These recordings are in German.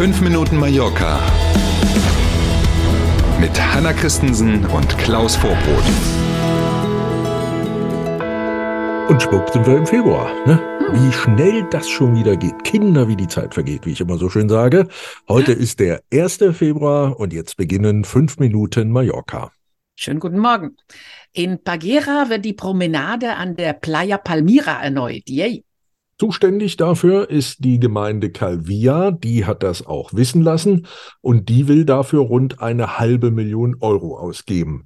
5 Minuten Mallorca mit Hanna Christensen und Klaus Vorbrot. Und schwupp sind wir im Februar. Ne? Wie schnell das schon wieder geht. Kinder, wie die Zeit vergeht, wie ich immer so schön sage. Heute ist der 1. Februar und jetzt beginnen 5 Minuten Mallorca. Schönen guten Morgen. In Pagera wird die Promenade an der Playa Palmira erneut. Yay. Zuständig dafür ist die Gemeinde Calvia, die hat das auch wissen lassen und die will dafür rund eine halbe Million Euro ausgeben.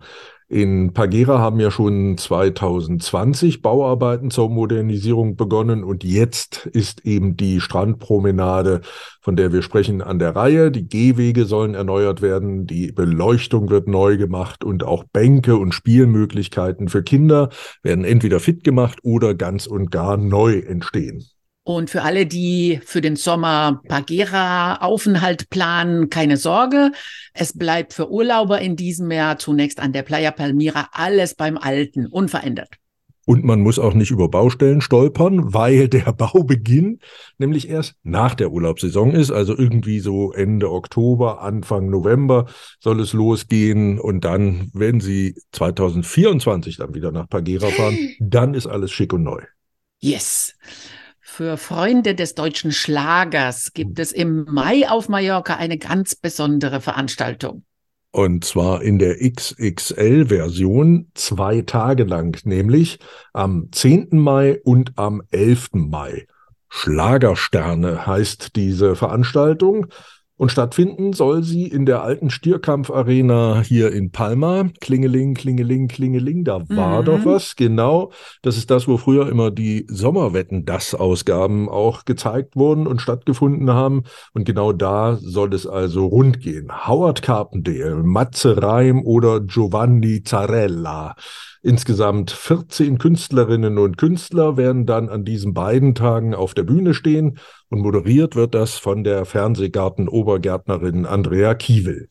In Pagera haben ja schon 2020 Bauarbeiten zur Modernisierung begonnen und jetzt ist eben die Strandpromenade, von der wir sprechen, an der Reihe. Die Gehwege sollen erneuert werden, die Beleuchtung wird neu gemacht und auch Bänke und Spielmöglichkeiten für Kinder werden entweder fit gemacht oder ganz und gar neu entstehen. Und für alle, die für den Sommer Pagera Aufenthalt planen, keine Sorge. Es bleibt für Urlauber in diesem Jahr zunächst an der Playa Palmira alles beim Alten, unverändert. Und man muss auch nicht über Baustellen stolpern, weil der Baubeginn nämlich erst nach der Urlaubssaison ist. Also irgendwie so Ende Oktober, Anfang November soll es losgehen. Und dann, wenn Sie 2024 dann wieder nach Pagera fahren, dann ist alles schick und neu. Yes. Für Freunde des deutschen Schlagers gibt es im Mai auf Mallorca eine ganz besondere Veranstaltung. Und zwar in der XXL-Version zwei Tage lang, nämlich am 10. Mai und am 11. Mai. Schlagersterne heißt diese Veranstaltung. Und stattfinden soll sie in der alten Stierkampf-Arena hier in Palma. Klingeling, Klingeling, Klingeling, da war mhm. doch was. Genau, das ist das, wo früher immer die Sommerwetten-Das-Ausgaben auch gezeigt wurden und stattgefunden haben. Und genau da soll es also rund gehen. Howard Carpendale, Matze Reim oder Giovanni Zarella. Insgesamt 14 Künstlerinnen und Künstler werden dann an diesen beiden Tagen auf der Bühne stehen und moderiert wird das von der Fernsehgarten-Obergärtnerin Andrea Kiewel.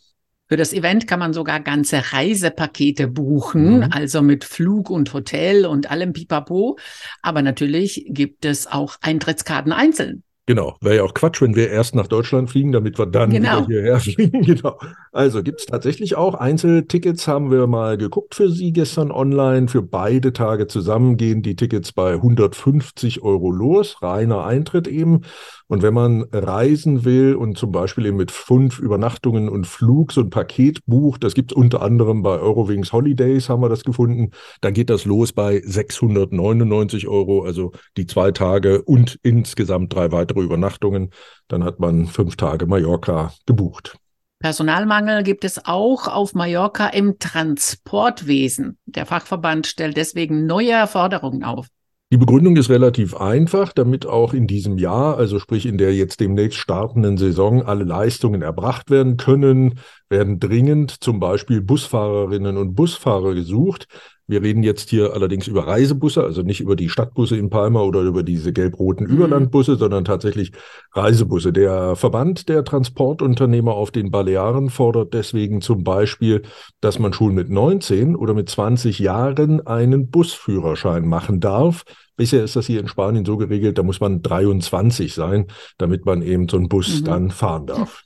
Für das Event kann man sogar ganze Reisepakete buchen, mhm. also mit Flug und Hotel und allem Pipapo. Aber natürlich gibt es auch Eintrittskarten einzeln. Genau, wäre ja auch Quatsch, wenn wir erst nach Deutschland fliegen, damit wir dann genau. wieder hierher fliegen. genau. Also gibt es tatsächlich auch Einzeltickets, haben wir mal geguckt für Sie gestern online. Für beide Tage zusammen gehen die Tickets bei 150 Euro los, reiner Eintritt eben. Und wenn man reisen will und zum Beispiel eben mit fünf Übernachtungen und Flug so ein Paket bucht, das gibt es unter anderem bei Eurowings Holidays, haben wir das gefunden, da geht das los bei 699 Euro, also die zwei Tage und insgesamt drei weitere Übernachtungen. Dann hat man fünf Tage Mallorca gebucht. Personalmangel gibt es auch auf Mallorca im Transportwesen. Der Fachverband stellt deswegen neue Forderungen auf. Die Begründung ist relativ einfach, damit auch in diesem Jahr, also sprich in der jetzt demnächst startenden Saison, alle Leistungen erbracht werden können, werden dringend zum Beispiel Busfahrerinnen und Busfahrer gesucht. Wir reden jetzt hier allerdings über Reisebusse, also nicht über die Stadtbusse in Palma oder über diese gelb-roten mhm. Überlandbusse, sondern tatsächlich Reisebusse. Der Verband der Transportunternehmer auf den Balearen fordert deswegen zum Beispiel, dass man schon mit 19 oder mit 20 Jahren einen Busführerschein machen darf. Bisher ist das hier in Spanien so geregelt, da muss man 23 sein, damit man eben so einen Bus mhm. dann fahren darf.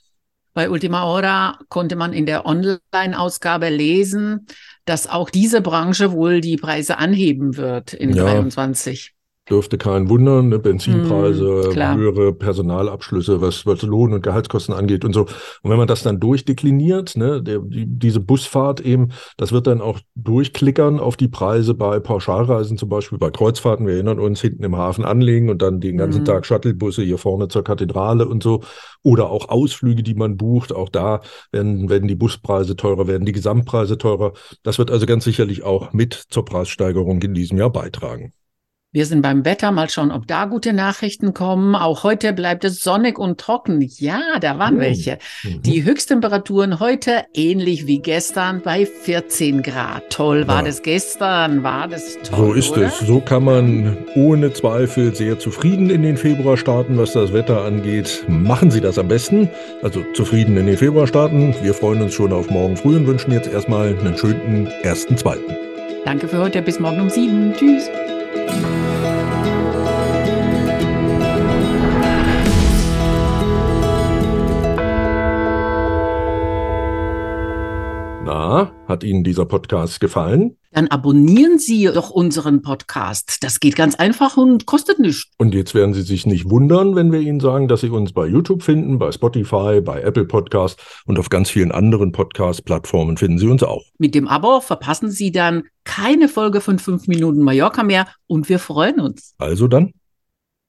Bei Ultima Hora konnte man in der Online-Ausgabe lesen, dass auch diese Branche wohl die Preise anheben wird in ja. 23 dürfte keinen wundern, ne? Benzinpreise, mm, höhere Personalabschlüsse, was, was Lohn- und Gehaltskosten angeht und so. Und wenn man das dann durchdekliniert, ne, der, die, diese Busfahrt eben, das wird dann auch durchklickern auf die Preise bei Pauschalreisen, zum Beispiel bei Kreuzfahrten. Wir erinnern uns, hinten im Hafen anlegen und dann den ganzen mm. Tag Shuttlebusse hier vorne zur Kathedrale und so. Oder auch Ausflüge, die man bucht. Auch da werden, werden die Buspreise teurer, werden die Gesamtpreise teurer. Das wird also ganz sicherlich auch mit zur Preissteigerung in diesem Jahr beitragen. Wir sind beim Wetter, mal schauen, ob da gute Nachrichten kommen. Auch heute bleibt es sonnig und trocken. Ja, da waren oh. welche. Mhm. Die Höchsttemperaturen heute ähnlich wie gestern bei 14 Grad. Toll war ja. das gestern, war das toll. So ist oder? es. So kann man ohne Zweifel sehr zufrieden in den Februar starten, was das Wetter angeht. Machen Sie das am besten. Also zufrieden in den Februar starten. Wir freuen uns schon auf morgen früh und wünschen jetzt erstmal einen schönen ersten, zweiten. Danke für heute. Bis morgen um sieben. Tschüss. Hat Ihnen dieser Podcast gefallen? Dann abonnieren Sie doch unseren Podcast. Das geht ganz einfach und kostet nichts. Und jetzt werden Sie sich nicht wundern, wenn wir Ihnen sagen, dass Sie uns bei YouTube finden, bei Spotify, bei Apple Podcast und auf ganz vielen anderen Podcast-Plattformen finden Sie uns auch. Mit dem Abo verpassen Sie dann keine Folge von 5 Minuten Mallorca mehr und wir freuen uns. Also dann,